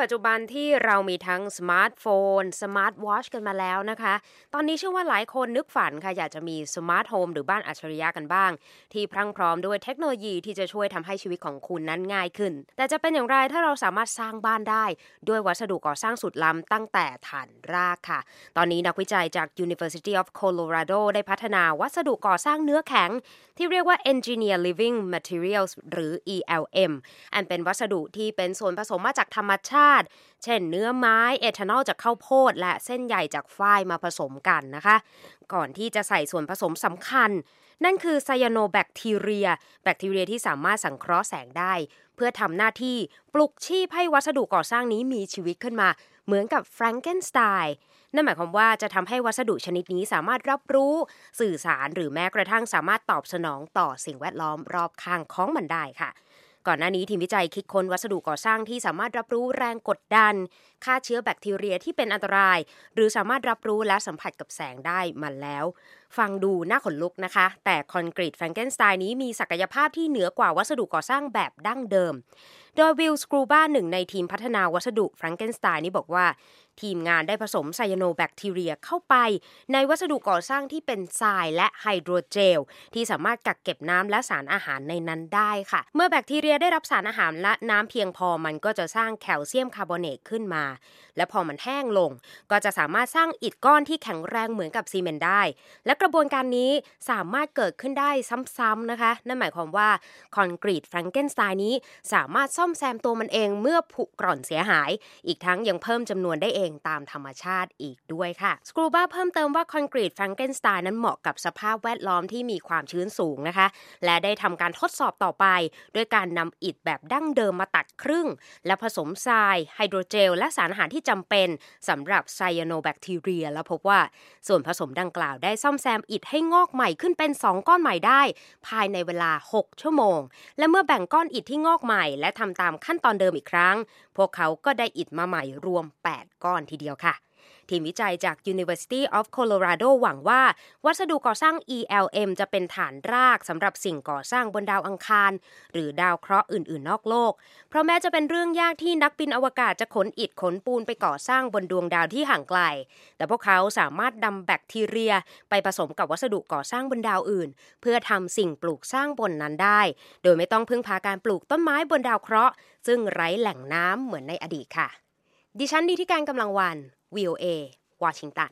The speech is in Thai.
ปัจจุบันที่เรามีทั้งสมาร์ทโฟน สมาร์ทวอชกันมาแล้วนะคะ ตอนนี้เชื่อว่าหลายคนนึกฝันค่ะ อยากจะมีสมาร์ทโฮมหรือบ้านอัจฉริยะกันบ้าง ที่พรั่งพร้อมด้วยเทคโนโลยีที่จะช่วยทำให้ชีวิตของคุณนั้นง่ายขึ้น แต่จะเป็นอย่างไรถ้าเราสามารถสร้างบ้านได้ ด้วยวัสดุก่อสร้างสุดล้ำตั้งแต่ฐานรากค่ะ ตอนนี้นักวิจัยจาก University of Colorado ได้พัฒนาวัสดุก่อสร้างเนื้อแข็ง ที่เรียกว่า Engineered Living Materials หรือ ELM อันเป็นวัสดุที่เป็นส่วนผสมมาจากธรรมชาตติ เช่นเนื้อไม้เอทานอลจากข้าวโพด และเส้นใยจากฝ้ายมาผสมกันนะคะ ก่อนที่จะใส่ส่วนผสมสำคัญ นั่นคือไซยาโนแบคทีเรีย แบคทีเรียที่สามารถสังเคราะห์แสงได้ เพื่อทำหน้าที่ปลุกชีพให้วัสดุก่อสร้างนี้มีชีวิตขึ้นมาเหมือนกับแฟรงเกนสไตน์นั่นหมายความว่าจะทำให้วัสดุชนิดนี้สามารถรับรู้ สื่อสารหรือแม้กระทั่งสามารถตอบสนองต่อสิ่งแวดล้อมรอบข้างของมันได้ค่ะ ก่อนหน้านี้ทีมวิจัยคิดค้นวัสดุก่อสร้างที่สามารถรับรู้แรงกดดัน ฆ่าเชื้อแบคทีเรียที่เป็นอันตราย หรือสามารถรับรู้และสัมผัสกับแสงได้มาแล้วฟังดูน่าขนลุกนะคะ แต่คอนกรีตแฟรงเกนสไตน์นี้มีศักยภาพที่เหนือกว่าวัสดุก่อสร้างแบบดั้งเดิม โดยวิลสกรูบาหนึ่งในทีมพัฒนาวัสดุแฟรงเกนสไตน์นี้บอกว่า ทีมงานได้ผสมไซยาโนแบคทีเรียเข้าไป ในวัสดุก่อสร้างที่เป็นทรายและไฮโดรเจล ที่สามารถกักเก็บน้ำและสารอาหารในนั้นได้ค่ะ เมื่อแบคทีเรียได้รับสารอาหารและน้ำเพียงพอมันก็จะสร้างแคลเซียมคาร์บอเนตขึ้นมา และพอมันแห้งลง ก็จะสามารถสร้างอิฐก้อนที่แข็งแรงเหมือนกับซีเมนต์ได้ และกระบวนการนี้สามารถเกิดขึ้นได้ซ้ำๆนะคะ นั่นหมายความว่าคอนกรีตแฟรงเกนสไตน์นี้สามารถซ่อมแซมตัวมันเองเมื่อผุกร่อนเสียหาย อีกทั้งยังเพิ่มจำนวนได้เองตามธรรมชาติอีกด้วยค่ะสกรูบ้าเพิ่มเติมว่าคอนกรีตแฟรงเกนสไตน์นั้นเหมาะกับสภาพแวดล้อมที่มีความชื้นสูงนะคะ และได้ทำการทดสอบต่อไป ด้วยการนำอิฐแบบดั้งเดิมมาตัดครึ่ง และผสมทรายไฮโดรเจล และสารอาหารที่จำเป็นสำหรับไซยาโนแบคทีเรีย แล้วพบว่าส่วนผสมดังกล่าวได้ซ่อมแซมอิฐให้งอกใหม่ขึ้นเป็น 2 ก้อนใหม่ได้ ภายในเวลา 6 ชั่วโมง และเมื่อแบ่งก้อนอิฐที่งอกใหม่ และทำตามขั้นตอนเดิมอีกครั้ง พวกเขาก็ได้อิฐมาใหม่รวม 8 ก้อนทีเดียวค่ะ ทีมวิจัยจาก University of Colorado หวังว่า วัสดุก่อสร้าง ELM จะเป็นฐานรากสำหรับสิ่งก่อสร้างบนดาวอังคาร หรือดาวเคราะห์อื่น ๆ นอกโลก เพราะแม้จะเป็นเรื่องยากที่นักบินอวกาศจะขนอิฐขนปูนไปก่อสร้างบนดวงดาวที่ห่างไกล แต่พวกเขาสามารถนำแบคทีเรีย ไปผสมกับวัสดุก่อสร้างบนดาวอื่น เพื่อทำสิ่งปลูกสร้างบนนั้นได้ โดยไม่ต้องพึ่งพาการปลูกต้นไม้บนดาวเคราะห์ซึ่งไร้แหล่งน้ำเหมือนในอดีตค่ะ ดิฉันดีที่การกำลังวัน VOA วอชิงตัน